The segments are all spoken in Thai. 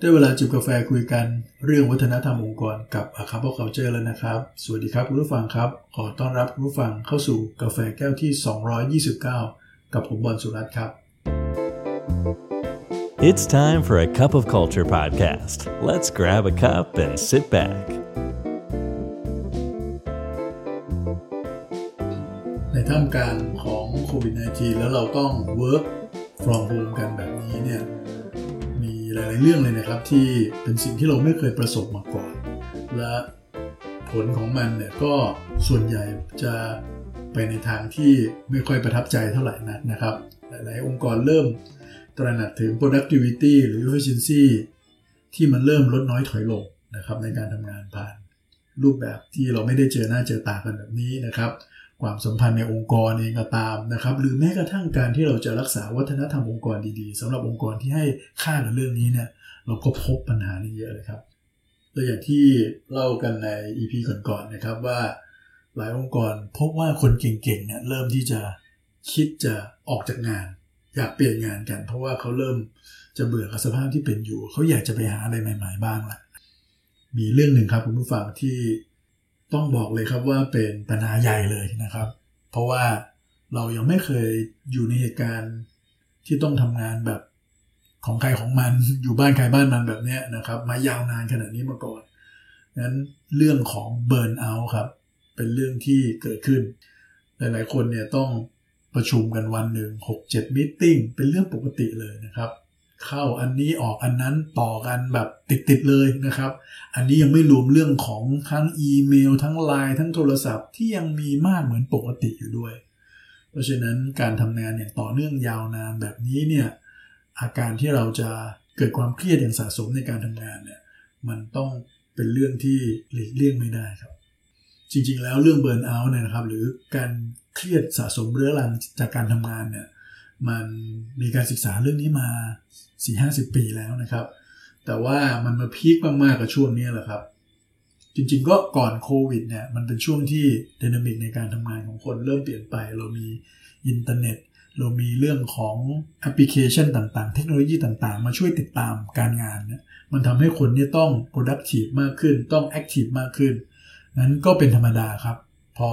ได้เวลาจิบกาแฟคุยกันเรื่องวัฒนธรรมองค์กรกับอาคา p เคาเจอร์แล้วนะครับ สวัสดีครับคุณผู้ฟังครับ ขอต้อนรับคุณผู้ฟังเข้าสู่กาแฟแก้วที่ 229 กับผมบอลสุรัตน์ครับ It's time for a cup of culture podcast. Let's grab a cup and sit back. ในท่ามกลางของโควิด -19 แล้วเราต้อง work from home กันแบบนี้เนี่ยมี หลายๆเรื่องเลยนะครับที่เป็นสิ่งที่เราไม่เคยประสบมาก่อน และผลของมันเนี่ยก็ส่วนใหญ่จะไปในทางที่ไม่ค่อยประทับใจเท่าไหร่นักนะครับ หลายๆ องค์กรเริ่มตระหนักถึง productivity หรือ efficiency ที่มันเริ่มลดน้อยถอยลงนะครับในการทำงานผ่านรูปแบบที่เราไม่ได้เจอหน้าเจอตากันแบบนี้นะครับ ความสัมพันธ์ในองค์กรเองก็ตามนะครับ หรือแม้กระทั่งการที่เราจะรักษาวัฒนธรรมองค์กรดีๆสำหรับองค์กรที่ให้ค่ากับเรื่องนี้เนี่ยเราก็พบปัญหานี้เยอะเลยครับตัวอย่างที่เล่ากันใน EP ก่อนๆนะครับว่าหลายองค์กรพบว่าคนเก่งๆเนี่ยเริ่มที่จะคิดจะออกจากงาน อยากเปลี่ยนงานกัน เพราะว่าเขาเริ่มจะเบื่อกับสภาพที่เป็นอยู่ เขาอยากจะไปหาอะไรใหม่ ๆ บ้างละมีเรื่องหนึ่งครับคุณผู้ฟังที่ ต้องบอกเลยครับว่าเป็นปัญหาใหญ่เลยนะครับ เพราะว่าเรายังไม่เคยอยู่ในเหตุการณ์ที่ต้องทำงานแบบของใครของมันอยู่บ้านใครบ้านมันแบบนี้นะครับ มายาวนานขนาดนี้มาก่อนนั้นเรื่องของเบิร์นเอาท์ครับ เป็นเรื่องที่เกิดขึ้น หลาย ๆ คนเนี่ยต้องประชุมกันวันหนึ่ง6 7มิ팅เป็นเรื่องปกติเลยนะครับ เข้าอันนี้ออกอันนั้นต่อกันแบบติดๆเลยนะครับ อันนี้ยังไม่รวมเรื่องของทั้งอีเมล ทั้งไลน์ทั้งโทรศัพท์ที่ยังมีมากเหมือนปกติอยู่ด้วย เพราะฉะนั้นการทำงานอย่างต่อเนื่องยาวนานแบบนี้เนี่ยอาการที่เราจะเกิดความเครียดอย่างสะสมในการทำงานเนี่ยมันต้องเป็นเรื่องที่หลีกเลี่ยงไม่ได้ครับ จริงๆ แล้วเรื่องเบิร์นเอาท์เนี่ยนะครับ หรือการเครียดสะสมเรื้อรังจากการทำงานเนี่ยมันมีการศึกษาเรื่องนี้มา4-50ปีแล้วนะครับ แต่ว่ามันมาพีคมากๆกับช่วงนี้แหละครับ จริงๆก็ก่อนโควิดเนี่ยมันเป็นช่วงที่ dynamic ในการทำงานของคนเริ่มเปลี่ยนไป เรามีอินเทอร์เน็ต เรามีเรื่องของแอปพลิเคชันต่างๆ เทคโนโลยีต่างๆ มาช่วยติดตามการงานเนี่ยมันทำให้คนเนี่ยต้อง productive มากขึ้น ต้อง active มากขึ้น นั้นก็เป็นธรรมดาครับพอ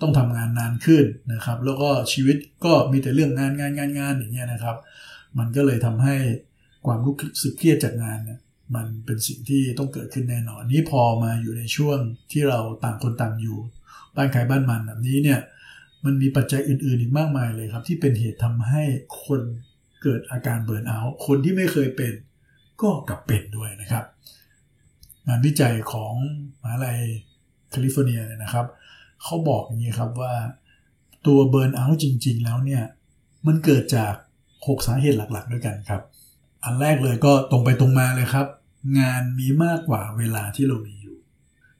ต้องทำงานนานขึ้นนะครับ แล้วก็ชีวิตก็มีแต่เรื่องงานงานงานงานอย่างเงี้ยนะครับ มันก็เลยทำให้ความรู้สึกเครียดจากงานเนี่ยมันเป็นสิ่งที่ต้องเกิดขึ้นแน่นอนนี้พอมาอยู่ในช่วงที่เราต่างคนต่างอยู่ บ้านใครบ้านมันแบบนี้เนี่ยมันมีปัจจัยอื่นๆอีกมากมายเลยครับ ที่เป็นเหตุทำให้คนเกิดอาการเบิร์นเอาท์คนที่ไม่เคยเป็น ก็กลับเป็นด้วยนะครับ งานวิจัยของมหาลัยแคลิฟอร์เนียเนี่ยนะครับเขาบอกอย่างนี้ครับว่าตัว burnout จริง ๆ แล้วเนี่ยมันเกิดจาก 6 สาเหตุหลักๆ ด้วยกันครับ อันแรกเลยก็ตรงไปตรงมาเลยครับ งานมีมากกว่าเวลาที่เรามีอยู่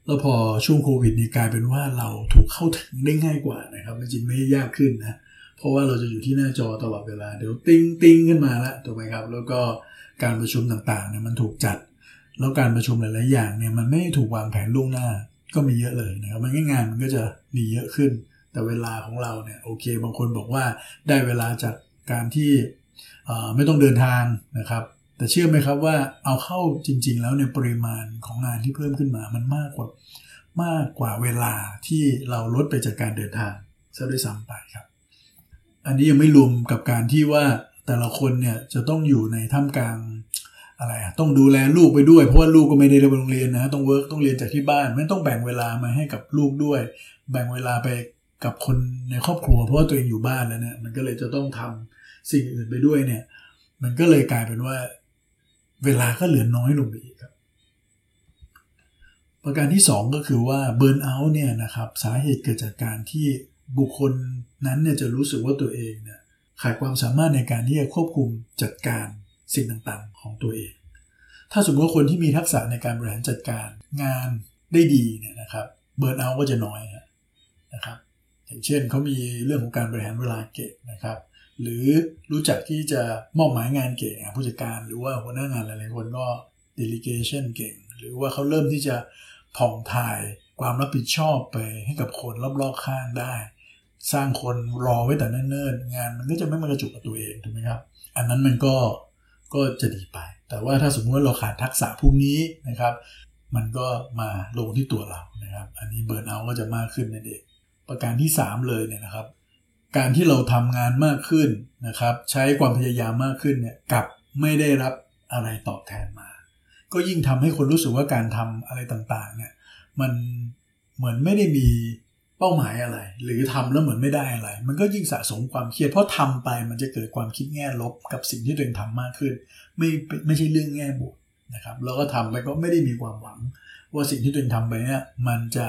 แล้วพอช่วงโควิดนี่กลายเป็นว่าเราถูกเข้าถึงได้ง่ายกว่านะครับจริงไม่ยากขึ้นนะเพราะว่าเราจะอยู่ที่หน้าจอตลอดเวลาเดี๋ยวติ้งติ้งขึ้นมาแล้วถูกไหมครับ แล้วก็การประชุมต่างๆเนี่ยมันถูกจัด แล้วการประชุมหลายๆอย่างเนี่ยมันไม่ถูกวางแผนล่วงหน้าก็มีเยอะเลยนะครับมันงานมันก็จะมีเยอะขึ้น แต่เวลาของเราเนี่ยโอเค บางคนบอกว่าได้เวลาจาก การที่ไม่ต้องเดินทางนะครับ แต่เชื่อไหมครับว่าเอาเข้าจริง ๆ แล้วเนี่ยปริมาณของงานที่เพิ่มขึ้นมามันมากกว่ามากกว่าเวลาที่เราลดไปจากการเดินทางซะด้วยซ้ำไปครับ อันนี้ยังไม่รวมกับการที่ว่าแต่ละคนเนี่ยจะต้องอยู่ในท่ามกลางอะไรอะต้องดูแลลูกไปด้วยเพราะว่าลูกก็ไม่ได้เรียนโรงเรียนนะต้องเวิร์กต้องเรียนจากที่บ้านไม่ต้องแบ่งเวลามาให้กับลูกด้วย แบ่งเวลาไปกับคนในครอบครัว เพราะว่าตัวเองอยู่บ้านแล้วเนี่ยมันก็เลยจะต้องทำ สิ่งอื่นไปด้วยเนี่ย มันก็เลยกลายเป็นว่า เวลาก็เหลือน้อยลงไปอีกครับ ประการที่ 2 ก็คือว่าเบิร์นเอาท์เนี่ยนะครับสาเหตุเกิดจากการที่บุคคลนั้นเนี่ยจะรู้สึกว่าตัวเองเนี่ยขาดความสามารถในการที่จะควบคุมจัดการสิ่งต่างๆ ของตัวเอง ถ้าสมมติว่าคนที่มีทักษะในการบริหารจัดการงานได้ดีเนี่ยนะครับเบิร์นเอาท์ก็จะน้อยนะครับอย่างเช่นเขามีเรื่องของการบริหารเวลาเก่งนะครับ หรือรู้จักที่จะมอบหมายงานเก่งผู้จัดการหรือว่าหัวหน้างานหลายๆคนก็ delegation เก่ง หรือว่าเขาเริ่มที่จะผ่องถ่ายความรับผิดชอบไปให้กับคนรอบๆข้างได้ สร้างคนรอไว้แต่เนิ่นๆงานมันก็จะไม่มากระจุกกับตัวเองถูกไหมครับ อันนั้นมันก็ก็จะดีไป แต่ว่าถ้าสมมติว่าเราขาดทักษะพวกนี้นะครับ มันก็มาลงที่ตัวเรานะครับ อันนี้เบิร์นเอาก็จะมากขึ้นนั่นเองประการที่ 3 เลยเนี่ยนะครับ การที่เราทำงานมากขึ้นนะครับ ใช้ความพยายามมากขึ้นเนี่ยกับไม่ได้รับอะไรตอบแทนมา ก็ยิ่งทำให้คนรู้สึกว่าการทำอะไรต่างๆเนี่ยมันเหมือนไม่ได้มีเป้าหมายอะไร หรือทำแล้วเหมือนไม่ได้อะไร มันก็ยิ่งสะสมความเครียดเพราะทำไปมันจะเกิดความคิดแง่ลบกับสิ่งที่ตัวเองทำมากขึ้น ไม่ไม่ใช่เรื่องแง่บวกนะครับแล้วก็ทำไปก็ไม่ได้มีความหวัง ว่าสิ่งที่ตัวเองทำไปเนี่ยมันจะ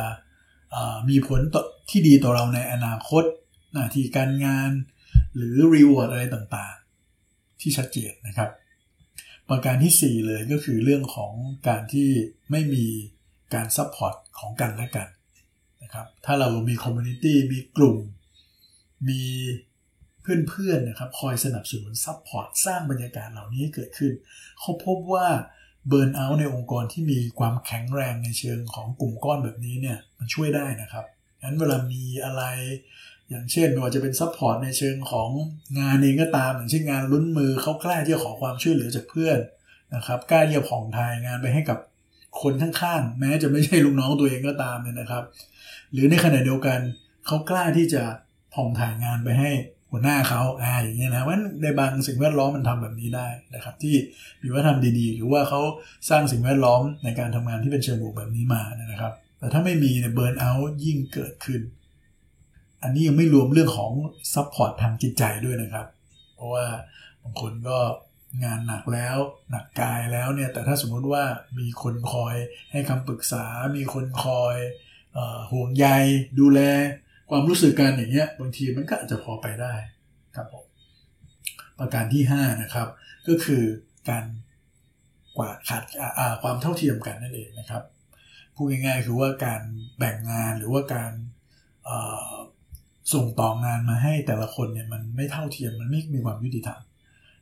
มีผลที่ดีต่อเราในอนาคต หน้าที่การงาน หรือ reward อะไรต่างๆ ที่ชัดเจนนะครับ ประการที่ 4 เลยก็คือเรื่องของการที่ไม่มีการ support ของกันและกันนะครับถ้าเรามี community มีกลุ่ม มีเพื่อนๆนะครับคอยสนับสนุน support สร้างบรรยากาศเหล่านี้เกิดขึ้น เขาพบว่า burnout ในองค์กรที่มีความแข็งแรงในเชิงของกลุ่มก้อนแบบนี้เนี่ยมันช่วยได้นะครับงั้นเวลามีอะไร อย่างเช่นไม่ว่าจะเป็น support ในเชิงของงานเองก็ตาม อย่างเช่นงานล้นมือเขากล้าที่จะขอความช่วยเหลือจากเพื่อนนะครับกล้าที่จะผ่องถ่ายงานไปให้กับคนข้างๆ แม้จะไม่ใช่ลูกน้องตัวเองก็ตามเนี่ยนะครับ หรือในขณะเดียวกันเขากล้าที่จะผ่องถ่ายงานไปให้หัวหน้าเขาอ่าอย่างเงี้ยนะว่าในบางสิ่งแวดล้อมมันทำแบบนี้ได้นะครับ ที่มีวัฒนธรรมดีๆ หรือว่าเขาสร้างสิ่งแวดล้อมในการทำงานที่เป็นเชิงบวกแบบนี้มานะครับ แต่ถ้าไม่มีเนี่ย burnout ยิ่งเกิดขึ้น อันนี้ยังไม่รวมเรื่องของ support ทางจิตใจด้วยนะครับ เพราะว่าบางคนก็งานหนักแล้วหนักกายแล้วเนี่ยแต่ถ้าสมมุติว่ามีคนคอยให้คำปรึกษา มีคนคอยห่วงใยดูแล ความรู้สึกกันอย่างเงี้ยบางทีมันก็อาจจะพอไปได้ครับผมประการที่ 5 นะครับ ก็คือการกวาดขัดความเท่าเทียมกันนั่นเองนะครับพูดง่ายๆคือว่าการแบ่งงานหรือว่าการ ส่งต่องานมาให้แต่ละคนเนี่ยมันไม่เท่าเทียมมันไม่มีความยุติธรรม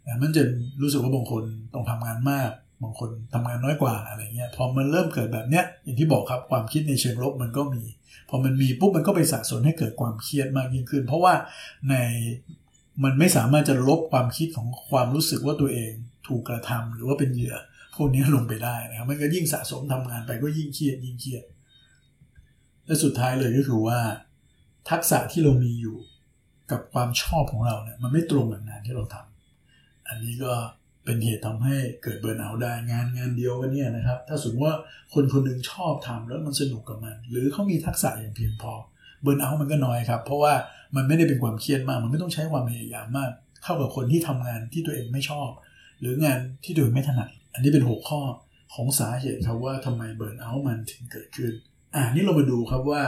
นะมันจะรู้สึกว่าบางคนต้องทำงานมาก บางคนทำงานน้อยกว่าอะไรเงี้ยพอมันเริ่มเกิดแบบเนี้ยอย่างที่บอกครับความคิดในเชิงลบมันก็มี พอมันมีปุ๊บมันก็ไปสะสมให้เกิดความเครียดมากยิ่งขึ้น เพราะว่าในมันไม่สามารถจะลบความคิดของความรู้สึกว่าตัวเองถูกกระทำหรือว่าเป็นเหยื่อพวกนี้ลงไปได้นะครับมันก็ยิ่งสะสมทำงานไปก็ยิ่งเครียดยิ่งเครียดและสุดท้ายเลยก็คือว่า ทักษะที่เรามีอยู่กับความชอบของเราเนี่ยมันไม่ตรงกับงานที่เราทำอันนี้ก็เป็นเหตุทำให้เกิดเบิร์นเอาได้งานงานเดียวกันเนี่ยนะครับ ถ้าสมมติว่าคนคนนึงชอบทำแล้วมันสนุกกับมัน หรือเขามีทักษะอย่างเพียงพอเบิร์นเอามันก็น้อยครับ เพราะว่ามันไม่ได้เป็นความเครียดมาก มันไม่ต้องใช้ความพยายามมากเท่ากับคนที่ทำงานที่ตัวเองไม่ชอบ หรืองานที่ตัวเองไม่ถนัด อันนี้เป็นหัวข้อของสาเหตุครับว่าทำไมเบิร์นเอามันถึงเกิดขึ้น อ่านี่เรามาดูครับว่า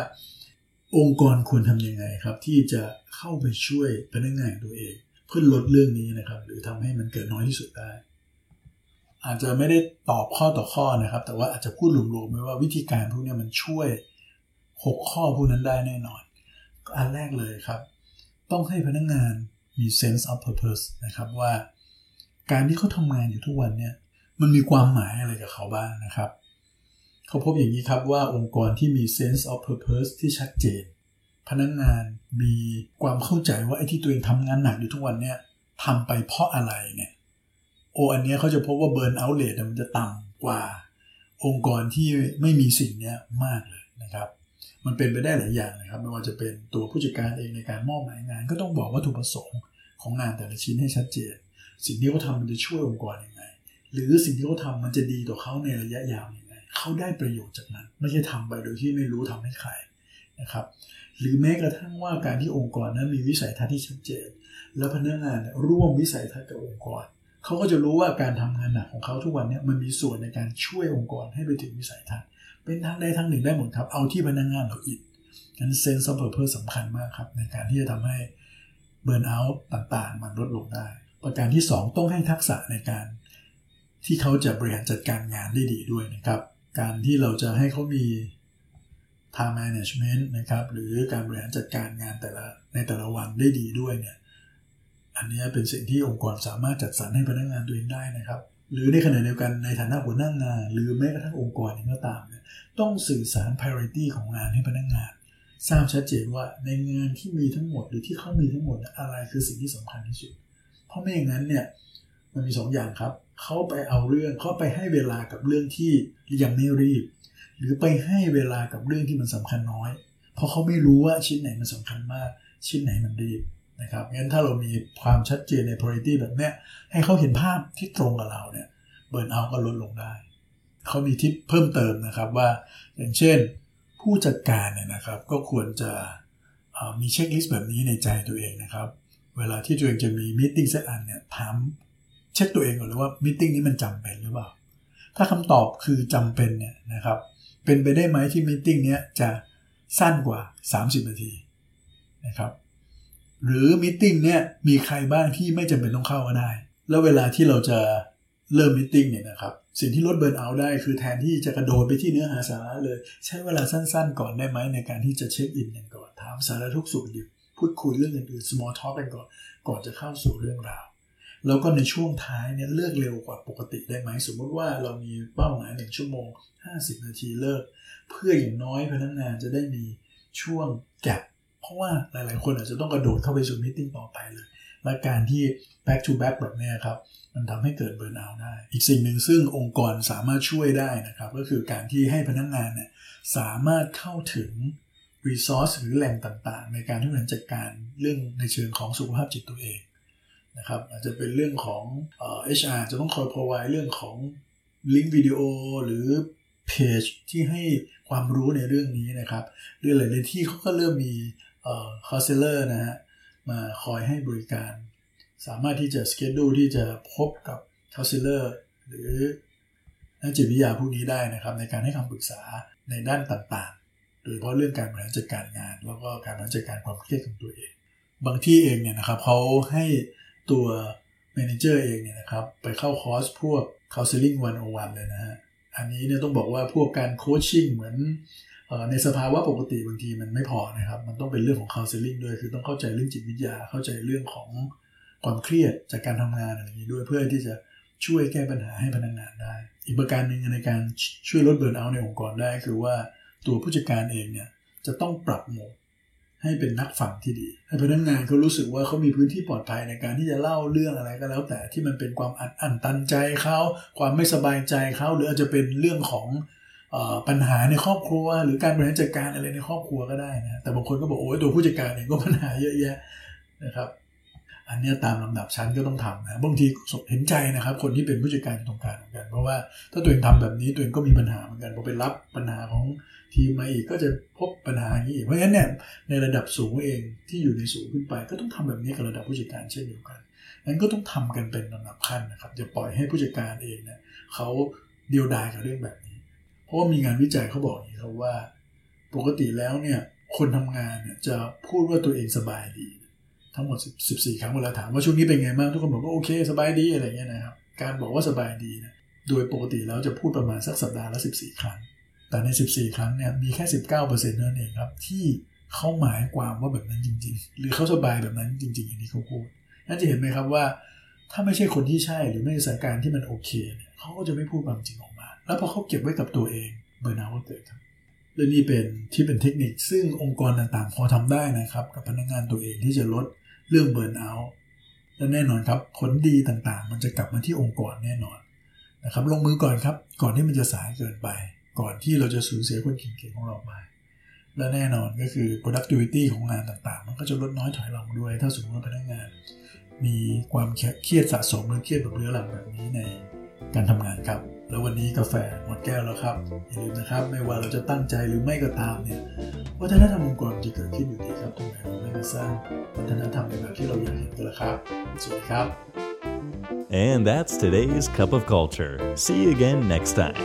องค์กรควรทำยังไงครับ ที่จะเข้าไปช่วยพนักงานตัวเอง เพื่อลดเรื่องนี้นะครับ หรือทำให้มันเกิดน้อยที่สุดได้ อาจจะไม่ได้ตอบข้อต่อข้อนะครับ แต่ว่าอาจจะพูดรวมๆไว้ว่าวิธีการพวกนี้มันช่วย 6 ข้อพวกนั้นได้แน่นอน อันแรกเลยครับ ต้องให้พนักงงานมี sense of purpose นะครับว่า การที่เขาทำงานอยู่ทุกวันเนี่ยมันมีความหมายอะไรกับเขาบ้างนะครับ เขาพบอย่างนี้ครับว่าองค์กรที่มี sense of purpose ที่ชัดเจน พนักงงานมีความเข้าใจว่าไอ้ที่ตัวเองทำงานหนักอยู่ทุกวันเนี่ยทำไปเพราะอะไรเนี่ยโออันนี้เขาจะพบว่าเบิร์นเอาท์เลทมันจะต่ำกว่า องค์กรที่ไม่มีสิ่งนี้มากเลยนะครับ มันเป็นไปได้หลายอย่างนะครับ ไม่ว่าจะเป็นตัวผู้จัดการเองในการมอบหมายงาน ก็ต้องบอกวัตถุประสงค์ของงานแต่ละชิ้นให้ชัดเจน สิ่งที่เขาทามันจะช่วยองค์กรยังไง หรือสิ่งที่เขาทามันจะดีต่อเขาในระยะยาวยัง เขาได้ประโยชน์จากนั้น ไม่ใช่ทำไปโดยที่ไม่รู้ทำให้ใครนะครับหรือแม้กระทั่งว่าการที่องค์กรนั้นมีวิสัยทัศน์ที่ชัดเจน แล้วพนักงานร่วมวิสัยทัศน์กับองค์กรเขาก็จะรู้ว่าการทำงานหนักของเขาทุกวันนี้มันมีส่วนในการช่วยองค์กรให้ไปถึงวิสัยทัศน์เป็นทางใดทางหนึ่งได้หมดครับเอาที่พนักงานเราอิดงั้น sense of purpose สำคัญมากครับ ในการที่จะทำให้ burnout ต่างๆ มันลดลงได้ ประการที่ 2 ต้องให้ทักษะในการที่เขาจะบริหารจัดการงานได้ดีด้วยนะครับ การที่เราจะให้เขามี time management นะครับ หรือการบริหารจัดการงานแต่ละในแต่ละวันได้ดีด้วยเนี่ย อันนี้เป็นสิ่งที่องค์กรสามารถจัดสรรให้พนักงานตัวเองได้นะครับ หรือในขณะเดียวกันในฐานะหัวหน้างงาน หรือแม้กระทั่งองค์กรเองก็ตามเนี่ยต้องสื่อสาร priority ของงานให้พนักงงาน ทราบชัดเจนว่าในงานที่มีทั้งหมดหรือที่เขามีทั้งหมดอะไรคือสิ่งที่สำคัญที่สุด เพราะไม่อย่างนั้นเนี่ยมันมี2ออย่างครับ เขาไปเอาเรื่องเขาไปให้เวลากับเรื่องที่ยังไม่รีบ หรือไปให้เวลากับเรื่องที่มันสำคัญน้อย เพราะเขาไม่รู้ว่าชิ้นไหนมันสำคัญมาก ชิ้นไหนมันรีบนะครับงั้นถ้าเรามีความชัดเจนใน priority แบบเนี้ยให้เขาเห็นภาพที่ตรงกับเราเนี่ย burnout ก็ลดลงได้ เขามีทิปเพิ่มเติมนะครับว่าอย่างเช่น ผู้จัดการเนี่ยนะครับก็ควรจะมี checklist แบบนี้ในใจตัวเองนะครับ เวลาที่ตัวเองจะมี meeting สักอันเนี่ยถาม เช็คตัวเองก่อนเลยว่ามิ팅นี้มันจำเป็นหรือเปล่า ถ้าคำตอบคือจำเป็นเนี่ยนะครับ เป็นไปได้ไหมที่มิ팅เนี้ยจะสั้นกว่า 30 นาทีนะครับ หรือมิ팅เนี่ยมีใครบ้างที่ไม่จำเป็นต้องเข้าก็ได้ แล้วเวลาที่เราจะเริ่มมิ팅เนี่ยนะครับ สิ่งที่ลดเบิร์นเอาได้คือแทนที่จะกระโดดไปที่เนื้อหาสาระเลย ใช้เวลาสั้นๆ ก่อนได้ไหมในการที่จะเช็คอินกันก่อนถามสาระทุกสุขดิบพูดคุยเรื่องอื่นๆ small talk กันก่อนก่อนจะเข้าสู่เรื่องราว แล้วก็ในช่วงท้ายเนี่ยเลิกเร็วกว่าปกติได้ไหมสมมติว่าเรามีเป้าหมายหนึ่งชั่วโมง 50 นาทีเลิก เพื่ออย่างน้อยพนักงานจะได้มีช่วงแกลบเพราะว่าหลายๆ คนอาจจะต้องกระโดดเข้าไปสู่มิ팅ต่อไปเลย และการที่ back to back แบบนี้ครับมันทำให้เกิดเบิร์นเอาได้ อีกสิ่งหนึ่งซึ่งองค์กรสามารถช่วยได้นะครับ ก็คือการที่ให้พนักงงานเนี่ยสามารถเข้าถึง resource หรือแหล่งต่างๆ ในการที่จะจัดการเรื่องในเชิงของสุขภาพจิตตัวเอง นะครับอาจจะเป็นเรื่องของเอ่อ HR จะต้องคอย provide เรื่องของลิงก์วิดีโอหรือเพจที่ให้ความรู้ในเรื่องนี้นะครับหรือหลายๆที่เขาก็เริ่มมีเอ่อ counselor นะฮะมาคอยให้บริการ สามารถที่จะ schedule ที่จะพบกับ counselor หรือนักจิตวิทยาพวกนี้ได้นะครับ ในการให้คำปรึกษาในด้านต่างๆ โดยเฉพาะเรื่องการบริหารจัดการงาน แล้วก็การบริหารจัดการความเครียดของตัวเอง บางที่เองเนี่ยนะครับเขาให้ ตัว manager เองเนี่ยนะครับไปเข้าคอร์สพวก counseling 101 เลยนะฮะอันนี้เนี่ยต้องบอกว่าพวกการโคชชิ่งเหมือนในสภาวะปกติบางทีมันไม่พอนะครับ มันต้องเป็นเรื่องของ counseling ด้วย คือต้องเข้าใจเรื่องจิตวิทยา เข้าใจเรื่องของความเครียดจากการทำงานอะไรอย่างนี้ด้วยเพื่อที่จะช่วยแก้ปัญหาให้พนักงงานได้ อีกประการหนึ่งในการช่วยลดเบิร์นเอาในองค์กรได้ คือว่าตัวผู้จัดการเองเนี่ยจะต้องปรับโหมด ให้เป็นนักฟังที่ดี ให้พนักงงานเขารู้สึกว่าเขามีพื้นที่ปลอดภัยในการที่จะเล่าเรื่องอะไรก็แล้ว แต่ที่มันเป็นความอัดอั้นตันใจเขาความไม่สบายใจเขาหรืออาจจะเป็นเรื่องของปัญหาในครอบครัว หรือการบริหารจัดการอะไรในครอบครัวก็ได้นะแต่บางคนก็บอกโอ้ยตัวผู้จัดการเองก็ปัญหาเยอะแยะนะครับ อันนี้ตามลำดับชั้นก็ต้องทำนะบางทีเห็นใจนะครับ คนที่เป็นผู้จัดการตรงกลางเหมือนกัน เพราะว่าถ้าตัวเองทำแบบนี้ตัวเองก็มีปัญหาเหมือนกันพอไปรับปัญหาของทีมมาอีกก็จะพบปัญหาอย่างนี้อีกเพราะฉะนั้นเนี่ยในระดับสูงเองที่อยู่ในสูงขึ้นไป ก็ต้องทำแบบนี้กับระดับผู้จัดการเช่นเดียวกันนั้นก็ต้องทำกันเป็นลำดับขั้นนะครับอย่าปล่อยให้ผู้จัดการเองเนี่ยเขาเดียวดายกับเรื่องแบบนี้ เพราะว่ามีงานวิจัยเขาบอกอย่างนี้ครับว่า ปกติแล้วเนี่ยคนทำงานเนี่ยจะพูดว่าตัวเองสบายดี ทั้งหมด 14 ครั้งเวลาถามว่าช่วงนี้เป็นไงบ้างทุกคนบอกว่าโอเคสบายดีอะไรเงี้ยนะครับ การบอกว่าสบายดีนะโดยปกติแล้วจะพูดประมาณสักสัปดาห์ละ 14 ครั้ง แต่ใน 14 ครั้งเนี่ยมีแค่ 19%นั่นเองครับที่เขาหมายความว่าแบบนั้นจริง ๆ หรือเขาสบายแบบนั้นจริงๆอย่างที่เขาพูดนั่นจะเห็นไหมครับว่า ถ้าไม่ใช่คนที่ใช่หรือไม่ใช่สถานการณ์ที่มันโอเคเนี่ยเขาก็จะไม่พูดความจริงออกมา แล้วพอเขาเก็บไว้กับตัวเองเบอร์นาก็เกิดครับและนี่เป็นที่เป็นเทคนิคซึ่งองค์กรต่างๆ พอทำได้นะครับ กับพนักงานตัวเองที่จะลด เรื่องเบิร์นเอาและแน่นอนครับผลดีต่างๆ มันจะกลับมาที่องค์กรแน่นอนนะครับลงมือก่อนครับ ก่อนที่มันจะสายเกินไป ก่อนที่เราจะสูญเสียคนเก่งๆของเราไปและแน่นอนก็คือ productivity ของงานต่างๆ มันก็จะลดน้อยถอยลงด้วย ถ้าสมมติว่าพนักงาน มีความเครียดสะสมหรือเครียดแบบเรื้อรังแบบนี้ในการทำงานครับ แล้ววันนี้กาแฟหมดแก้วแล้วครับอย่าลืมนะครับ ไม่ว่าเราจะตั้งใจหรือไม่ก็ตามเนี่ยวัฒนธรรมองค์กรจะเกิดขึ้นอยู่ดีครับตรงไหนเราไม่ได้สร้างวัฒนธรรมในแบบที่เราอยากเห็นกันละครับสวัสดีครับ And that's today's Cup of Culture. See you again next time.